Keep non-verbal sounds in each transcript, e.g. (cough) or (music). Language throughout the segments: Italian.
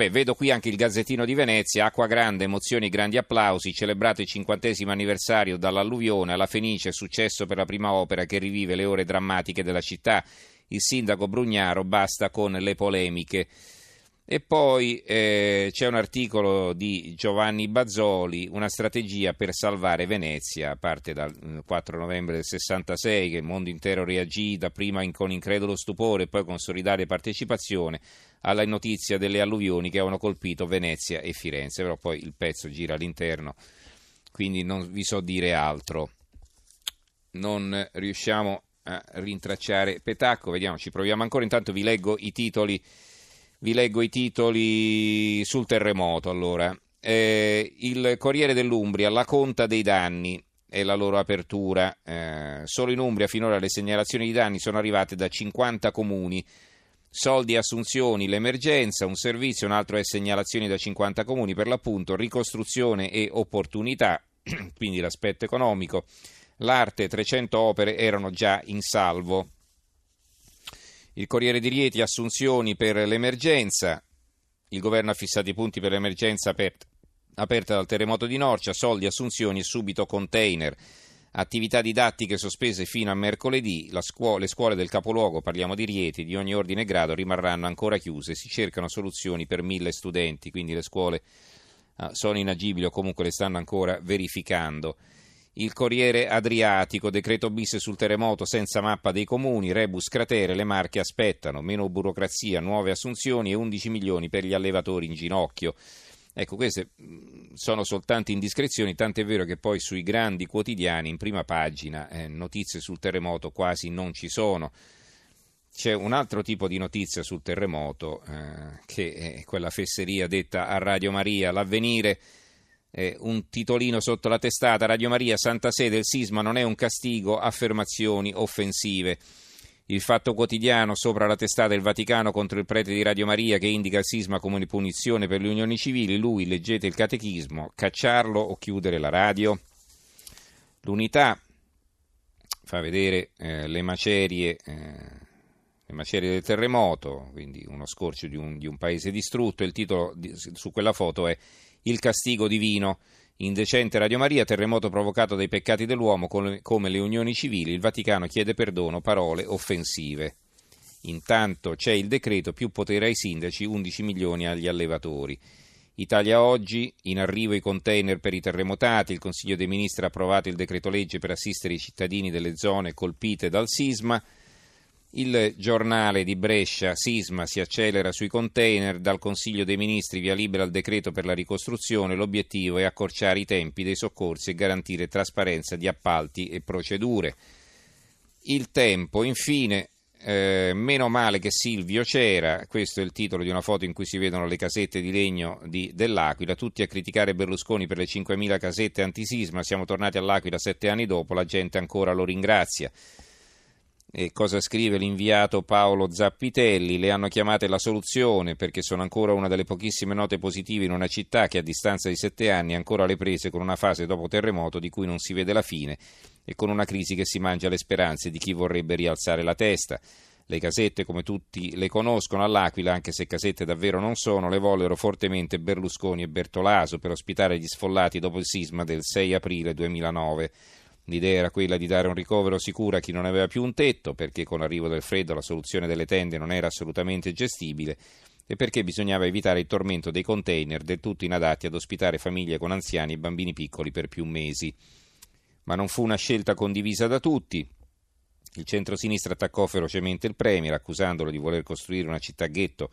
Beh, vedo qui anche il Gazzettino di Venezia, acqua grande, emozioni, grandi applausi, celebrato il cinquantesimo anniversario dall'alluvione alla Fenice, successo per la prima opera che rivive le ore drammatiche della città. Il sindaco Brugnaro basta con le polemiche. E poi eh, c'è un articolo di Giovanni Bazzoli, una strategia per salvare Venezia, parte dal 4 mm, novembre del 66, che il mondo intero reagì dapprima con incredulo stupore e poi con solidale partecipazione alla notizia delle alluvioni che avevano colpito Venezia e Firenze, però poi il pezzo gira all'interno, quindi non vi so dire altro. Non riusciamo a rintracciare Petacco, vediamo, ci proviamo ancora, intanto vi leggo i titoli vi leggo i titoli sul terremoto allora. Eh, il Corriere dell'Umbria, la conta dei danni è la loro apertura. Eh, solo in Umbria finora le segnalazioni di danni sono arrivate da 50 comuni. Soldi, assunzioni, l'emergenza, un servizio, un altro è segnalazioni da 50 comuni, per l'appunto ricostruzione e opportunità, (clears throat) quindi l'aspetto economico. L'arte, 300 opere erano già in salvo. Il Corriere di Rieti, assunzioni per l'emergenza. Il governo ha fissato i punti per l'emergenza aperta, aperta dal terremoto di Norcia, soldi, assunzioni e subito container. Attività didattiche sospese fino a mercoledì, scuola, le scuole del capoluogo, parliamo di Rieti, di ogni ordine e grado, rimarranno ancora chiuse. Si cercano soluzioni per mille studenti, quindi le scuole ah, sono inagibili o comunque le stanno ancora verificando. Il Corriere Adriatico, decreto bis sul terremoto senza mappa dei comuni, rebus cratere, le marche aspettano, meno burocrazia, nuove assunzioni e 11 milioni per gli allevatori in ginocchio. Ecco, queste mm, sono soltanto indiscrezioni, tant'è vero che poi sui grandi quotidiani in prima pagina eh, notizie sul terremoto quasi non ci sono. C'è un altro tipo di notizia sul terremoto, eh, che è quella fesseria detta a Radio Maria, l'avvenire eh, un titolino sotto la testata, Radio Maria, Santa Sede, il sisma non è un castigo, affermazioni offensive. Il fatto quotidiano sopra la testata del Vaticano contro il prete di Radio Maria che indica il sisma come punizione per le unioni civili, lui leggete il catechismo, cacciarlo o chiudere la radio. L'unità fa vedere eh, le macerie. Eh, le macerie del terremoto, quindi uno scorcio di un, di un paese distrutto. Il titolo di, su quella foto è il castigo divino. Indecente Radio Maria, terremoto provocato dai peccati dell'uomo come le unioni civili, il Vaticano chiede perdono, parole offensive. Intanto c'è il decreto più potere ai sindaci, 11 milioni agli allevatori. Italia oggi, in arrivo i container per i terremotati, il Consiglio dei Ministri ha approvato il decreto legge per assistere i cittadini delle zone colpite dal sisma. Il giornale di Brescia, Sisma, si accelera sui container, dal Consiglio dei Ministri via libera il decreto per la ricostruzione, l'obiettivo è accorciare i tempi dei soccorsi e garantire trasparenza di appalti e procedure. Il tempo, infine, eh, meno male che Silvio c'era, questo è il titolo di una foto in cui si vedono le casette di legno di, dell'Aquila, tutti a criticare Berlusconi per le 5.000 casette antisisma, siamo tornati all'Aquila sette anni dopo, la gente ancora lo ringrazia. E cosa scrive l'inviato Paolo Zappitelli? Le hanno chiamate la soluzione perché sono ancora una delle pochissime note positive in una città che a distanza di sette anni è ancora alle prese con una fase dopo terremoto di cui non si vede la fine e con una crisi che si mangia le speranze di chi vorrebbe rialzare la testa. Le casette, come tutti le conoscono all'Aquila, anche se casette davvero non sono, le vollero fortemente Berlusconi e Bertolaso per ospitare gli sfollati dopo il sisma del 6 aprile 2009. L'idea era quella di dare un ricovero sicuro a chi non aveva più un tetto, perché con l'arrivo del freddo la soluzione delle tende non era assolutamente gestibile e perché bisognava evitare il tormento dei container del tutto inadatti ad ospitare famiglie con anziani e bambini piccoli per più mesi. Ma non fu una scelta condivisa da tutti. Il centro-sinistra attaccò ferocemente il Premier, accusandolo di voler costruire una città ghetto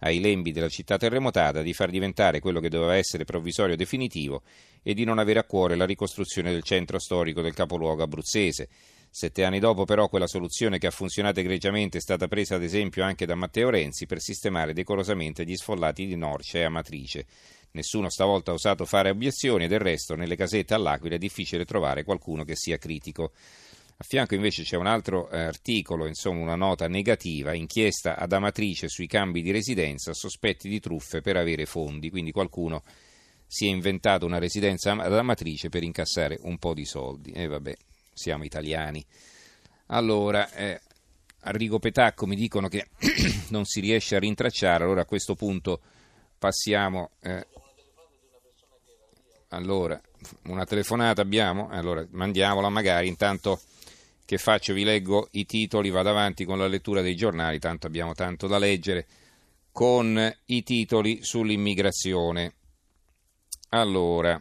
ai lembi della città terremotata di far diventare quello che doveva essere provvisorio definitivo e di non avere a cuore la ricostruzione del centro storico del capoluogo abruzzese. Sette anni dopo, però, quella soluzione che ha funzionato egregiamente è stata presa ad esempio anche da Matteo Renzi per sistemare decorosamente gli sfollati di Norcia e Amatrice. Nessuno stavolta ha osato fare obiezioni e del resto nelle casette all'Aquila è difficile trovare qualcuno che sia critico. A fianco invece c'è un altro eh, articolo, insomma una nota negativa, inchiesta ad Amatrice sui cambi di residenza, sospetti di truffe per avere fondi, quindi qualcuno si è inventato una residenza ad Amatrice per incassare un po' di soldi. E eh, vabbè, siamo italiani. Allora, eh, Arrigo Petacco mi dicono che (clears throat) non si riesce a rintracciare, allora a questo punto passiamo... Eh, allora, una telefonata abbiamo? Allora, mandiamola magari, intanto che faccio vi leggo i titoli, vado avanti con la lettura dei giornali, tanto abbiamo tanto da leggere, con i titoli sull'immigrazione. Allora,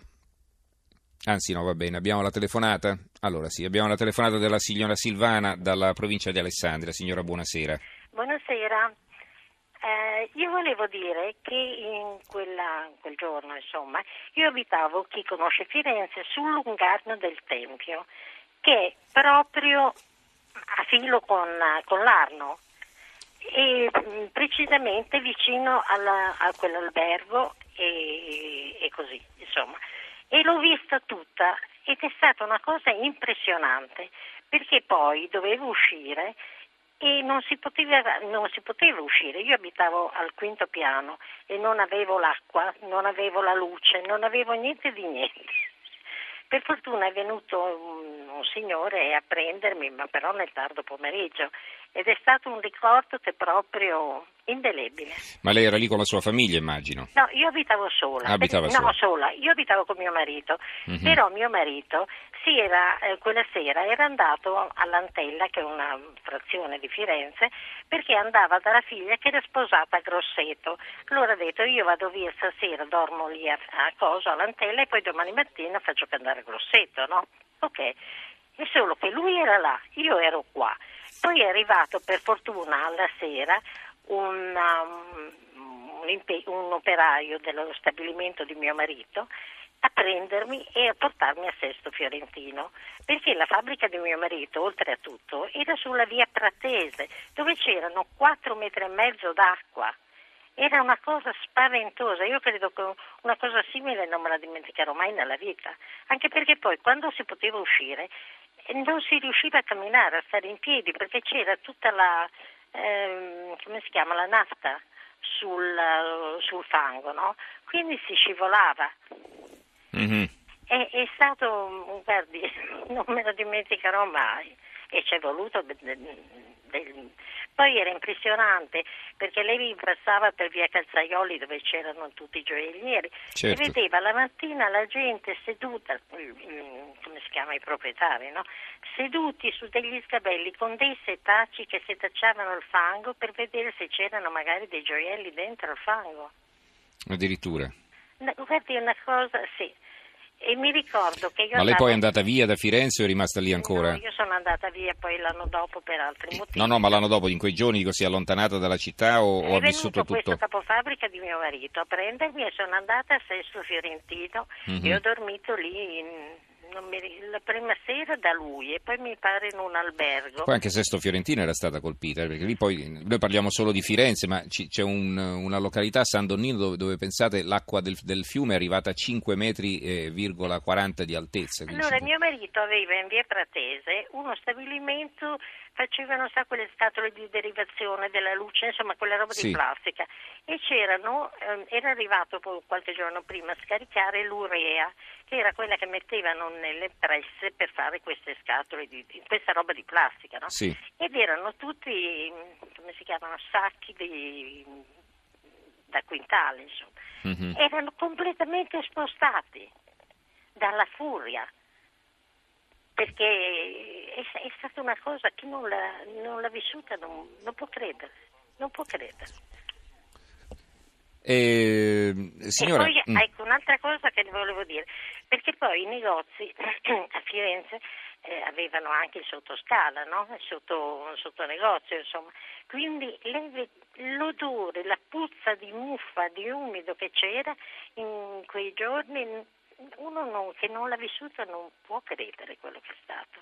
anzi no, va bene, abbiamo la telefonata? Allora sì, abbiamo la telefonata della signora Silvana dalla provincia di Alessandria. Signora, buonasera. Buonasera. Eh, io volevo dire che in quella, quel giorno, insomma, io abitavo, chi conosce Firenze, sul lungarno del Tempio, che proprio a filo con, con l'Arno e mm, precisamente vicino alla, a quell'albergo e, e così, insomma. E l'ho vista tutta ed è stata una cosa impressionante perché poi dovevo uscire e non si, poteva, non si poteva uscire. Io abitavo al quinto piano e non avevo l'acqua, non avevo la luce, non avevo niente di niente. Per fortuna è venuto un, un, signore a prendermi, ma però nel tardo pomeriggio, ed è stato un ricordo che proprio indelebile. Ma lei era lì con la sua famiglia, immagino? No, io abitavo sola. Abitava no, sola. sola. Io abitavo con mio marito, mm-hmm. però mio marito era, eh, quella sera era andato all'Antella, che è una frazione di Firenze, perché andava dalla figlia che era sposata a Grosseto. Allora ha detto io vado via stasera, dormo lì a, a Cosa, all'Antella e poi domani mattina faccio che andare a Grosseto, no? Ok. È solo che lui era là, io ero qua. Poi è arrivato per fortuna alla sera un, um, un, un operaio dello stabilimento di mio marito a prendermi e a portarmi a Sesto Fiorentino, perché la fabbrica di mio marito, oltre a tutto, era sulla via Pratese, dove c'erano 4 metri e mezzo d'acqua. Era una cosa spaventosa, io credo che una cosa simile non me la dimenticherò mai nella vita, anche perché poi quando si poteva uscire non si riusciva a camminare, a stare in piedi, perché c'era tutta la, ehm, come si chiama, la nafta sul, sul fango, no? Quindi si scivolava. Mm-hmm. È, è, stato, guardi, (laughs) non me lo dimenticherò mai e ci è voluto del, poi era impressionante perché lei passava per via Calzaioli dove c'erano tutti i gioiellieri certo. e vedeva la mattina la gente seduta, come si chiama i proprietari, no? seduti su degli scabelli con dei setacci che setacciavano il fango per vedere se c'erano magari dei gioielli dentro il fango. Addirittura. Guardi, una cosa, sì. E mi ricordo che io. Ma lei poi è andata via da Firenze o è rimasta lì ancora? No, io sono andata via poi l'anno dopo per altri motivi. No, no, ma l'anno dopo, in quei giorni, si è allontanata dalla città o, o ha vissuto tutto? È questo capofabbrica di mio marito a prendermi e sono andata a Sesto Fiorentino mm-hmm. e ho dormito lì in mi, la prima sera da lui e poi mi pare in un albergo. Poi anche Sesto Fiorentino era stata colpita, perché lì poi noi parliamo solo di Firenze, ma c- c'è un, una località, San Donnino, dove, dove pensate l'acqua del, del, fiume è arrivata a 5 metri e virgola 40 di altezza. Allora mio marito aveva in via Pratese uno stabilimento facevano sa quelle scatole di derivazione della luce, insomma quella roba sì. di plastica e c'erano, ehm, era arrivato qualche giorno prima a scaricare l'urea che era quella che mettevano nelle presse per fare queste scatole di, di questa roba di plastica, no? Sì. Ed erano tutti, come si chiamano, sacchi di, da quintale, insomma. Mm-hmm. Erano completamente spostati dalla furia perché è, è, stata una cosa che non l'ha, non l'ha vissuta, non, non, può credere, non può credere. Eh, signora... E poi mm. ecco un'altra cosa che volevo dire, perché poi i negozi (clears throat) a Firenze eh, avevano anche il sottoscala, no? il sotto, sotto negozio, insomma. Quindi le, l'odore, la puzza di muffa, di umido che c'era in quei giorni uno non, che non l'ha vissuto non può credere quello che è stato.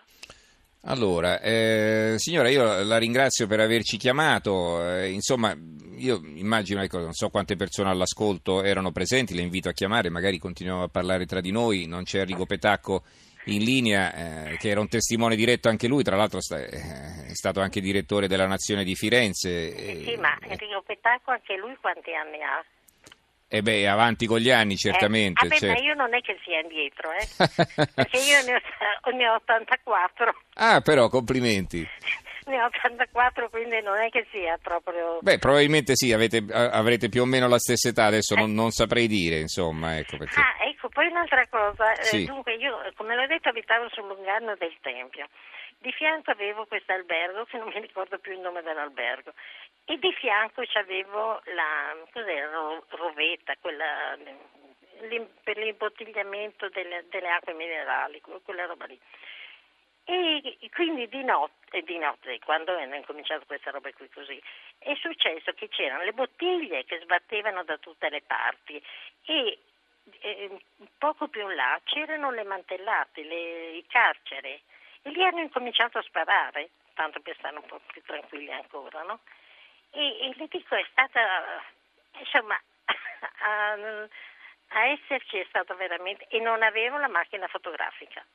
Allora, eh, signora, io la ringrazio per averci chiamato. Eh, insomma, io immagino, ecco, non so quante persone all'ascolto erano presenti, le invito a chiamare, magari continuiamo a parlare tra di noi. Non c'è Enrico Petacco in linea, eh, che era un testimone diretto anche lui, tra l'altro sta, eh, è stato anche direttore della Nazione di Firenze. Sì, sì ma Enrico Petacco anche lui quanti anni ha? Eh beh, avanti con gli anni, certamente. Eh, vabbè, certo. ma io non è che sia indietro, eh? (laughs) perché io ne ho, ne ho 84. Ah, però, complimenti. (laughs) ne ho 84, quindi non è che sia proprio... Beh, probabilmente sì, avete, avrete più o meno la stessa età, adesso non, non saprei dire, insomma, ecco perché... Ah, ecco, poi un'altra cosa, eh, Sì. eh, dunque io, come l'ho detto, abitavo sul lungarno del Tempio, di fianco avevo questo albergo, che non mi ricordo più il nome dell'albergo, e di fianco c'avevo la, cos'era, Ro- rovetta, quella per l'imbottigliamento delle, delle acque minerali, que- quella roba lì. E quindi di notte, di notte, quando hanno incominciato questa roba qui così, è successo che c'erano le bottiglie che sbattevano da tutte le parti e eh, poco più in là c'erano le mantellate, le, i carceri e lì hanno incominciato a sparare, tanto per stare un po' più tranquilli ancora, no? E, e le dico, è stata, insomma, (laughs) a, a esserci è stato veramente, e non avevo la macchina fotografica.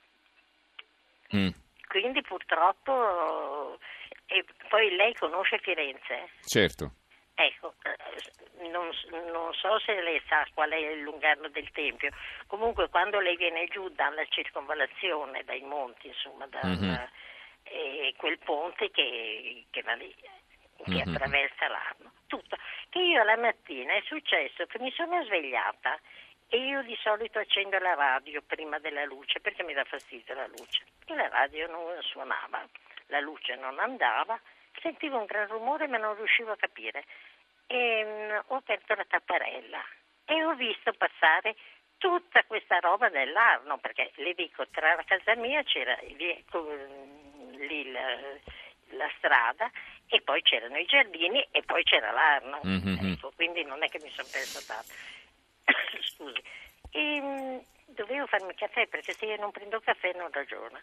Mm, Quindi purtroppo, e poi lei conosce Firenze? certo. Ecco, eh, non, non so se lei sa qual è il lungarno del Tempio, comunque quando lei viene giù dalla circonvallazione, dai monti, insomma, da, Mhm. eh, quel ponte che, che va lì, che Mhm. attraversa l'Arno, tutto. Che io la mattina è successo che mi sono svegliata e io di solito accendo la radio prima della luce perché mi dà fastidio la luce. E la radio non suonava, la luce non andava, sentivo un gran rumore ma non riuscivo a capire. E mm, ho aperto la tapparella e ho visto passare tutta questa roba dell'Arno perché le dico tra la casa mia c'era lì, con- lì la, la strada e poi c'erano i giardini e poi c'era l'Arno. Mhm. ecco, quindi non è che mi sono persa tanto scusi e, mm, dovevo farmi il caffè perché se io non prendo caffè non ragiono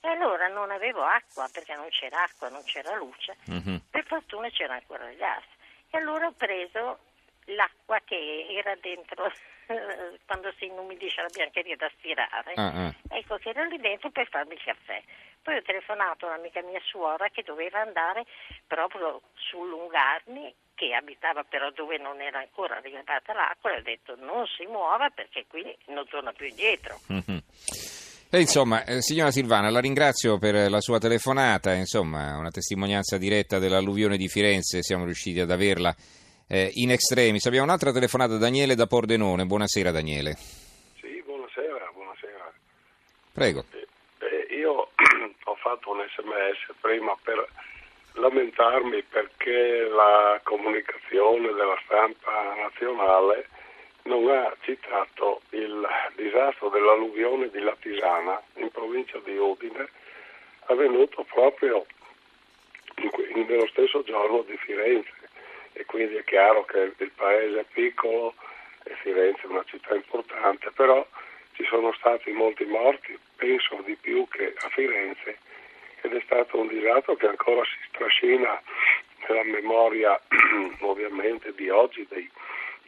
e allora non avevo acqua perché non c'era acqua, non c'era luce Mhm. per fortuna c'era ancora il gas. E allora ho preso l'acqua che era dentro (laughs) quando si inumidisce la biancheria da stirare. Ah, ah. Ecco che era lì dentro per farmi il caffè. Poi ho telefonato a un'amica mia suora che doveva andare proprio su Lungarni, che abitava però dove non era ancora arrivata l'acqua, e ho detto non si muova perché qui non torna più indietro. Mhm. E insomma, eh, signora Silvana, la ringrazio per la sua telefonata, insomma, una testimonianza diretta dell'alluvione di Firenze, siamo riusciti ad averla eh, in extremis. Abbiamo un'altra telefonata da Daniele da Pordenone. Buonasera Daniele. Sì, buonasera, buonasera. Prego. Eh, eh, io (clears throat) ho fatto un sms prima per lamentarmi perché la comunicazione della stampa nazionale non ha citato il disastro dell'alluvione di Latisana in provincia di Udine avvenuto proprio nello stesso giorno di Firenze. E quindi è chiaro che il paese è piccolo e Firenze è una città importante, però ci sono stati molti morti, penso di più che a Firenze ed è stato un disastro che ancora si strascina nella memoria (clears throat) ovviamente di oggi dei-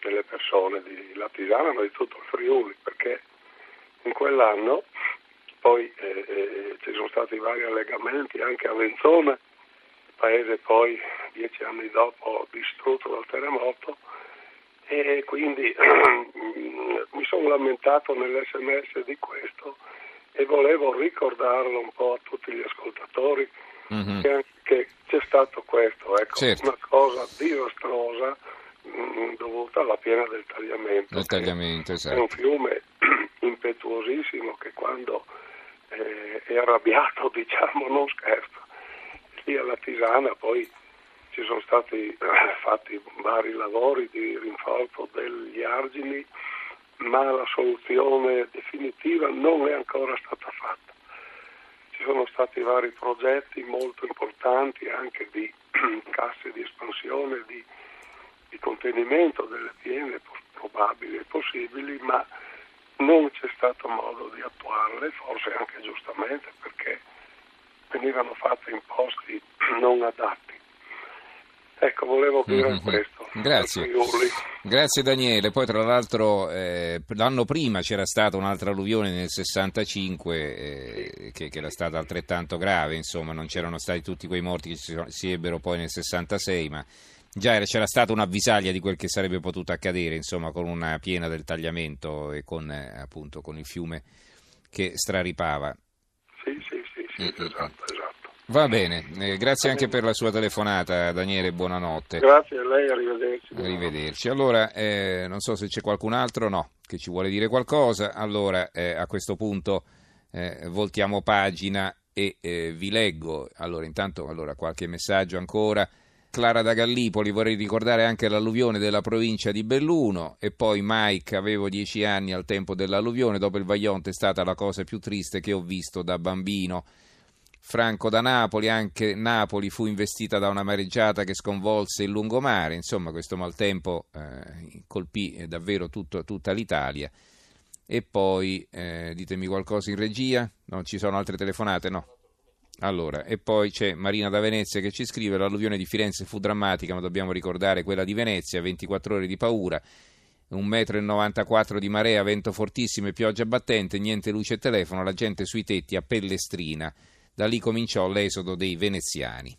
delle persone di Latisana ma di tutto il Friuli perché in quell'anno poi eh, eh, ci sono stati vari allegamenti anche a Venzone, paese poi dieci anni dopo distrutto dal terremoto e quindi (clears throat) mi sono lamentato nell'SMS di questo e volevo ricordarlo un po' a tutti gli ascoltatori Mhm. che, che c'è stato questo, ecco, Certo. una cosa disastrosa mh, dovuta alla piena del tagliamento. Del tagliamento, È un esatto. fiume (clears throat) impetuosissimo che quando eh, è arrabbiato, (laughs) diciamo, non scherza. Lì alla Tisana poi ci sono stati eh, (clears throat) fatti vari lavori di rinforzo degli argini, ma la soluzione definitiva non è ancora stata fatta. Ci sono stati vari progetti molto importanti anche di (clears throat) casse di espansione, di, di contenimento delle piene probabili e possibili, ma non c'è stato modo di attuarle, forse anche giustamente perché venivano fatte in posti (clears throat) non adatti. Ecco, volevo dire Mhm. questo. Grazie. Grazie Daniele, poi tra l'altro eh, l'anno prima c'era stata un'altra alluvione nel 65 eh, che, che era stata altrettanto grave, insomma non c'erano stati tutti quei morti che si, si ebbero poi nel 66, ma già era- c'era stata un'avvisaglia di quel che sarebbe potuto accadere, insomma con una piena del tagliamento e con eh, appunto con il fiume che straripava. Sì, sì, sì, sì, Mm, mm, esatto, esatto. Va bene, eh, grazie anche per la sua telefonata Daniele, buonanotte. Grazie a lei, arrivederci. Arrivederci. Allora, eh, non so se c'è qualcun altro, no, che ci vuole dire qualcosa. Allora, eh, a questo punto eh, voltiamo pagina e eh, vi leggo. Allora, intanto, allora, qualche messaggio ancora. Clara da Gallipoli, vorrei ricordare anche l'alluvione della provincia di Belluno e poi Mike, avevo dieci anni al tempo dell'alluvione, dopo il Vaionte è stata la cosa più triste che ho visto da bambino. Franco da Napoli, anche Napoli fu investita da una mareggiata che sconvolse il lungomare, insomma questo maltempo eh, colpì davvero tutto, tutta l'Italia. E poi, eh, ditemi qualcosa in regia? Non ci sono altre telefonate? No. Allora, e poi c'è Marina da Venezia che ci scrive: L'alluvione di Firenze fu drammatica, ma dobbiamo ricordare quella di Venezia, 24 ore di paura, 1,94 m di marea, vento fortissimo e pioggia battente, niente luce e telefono, la gente sui tetti a pellestrina. Da lì cominciò l'esodo dei veneziani.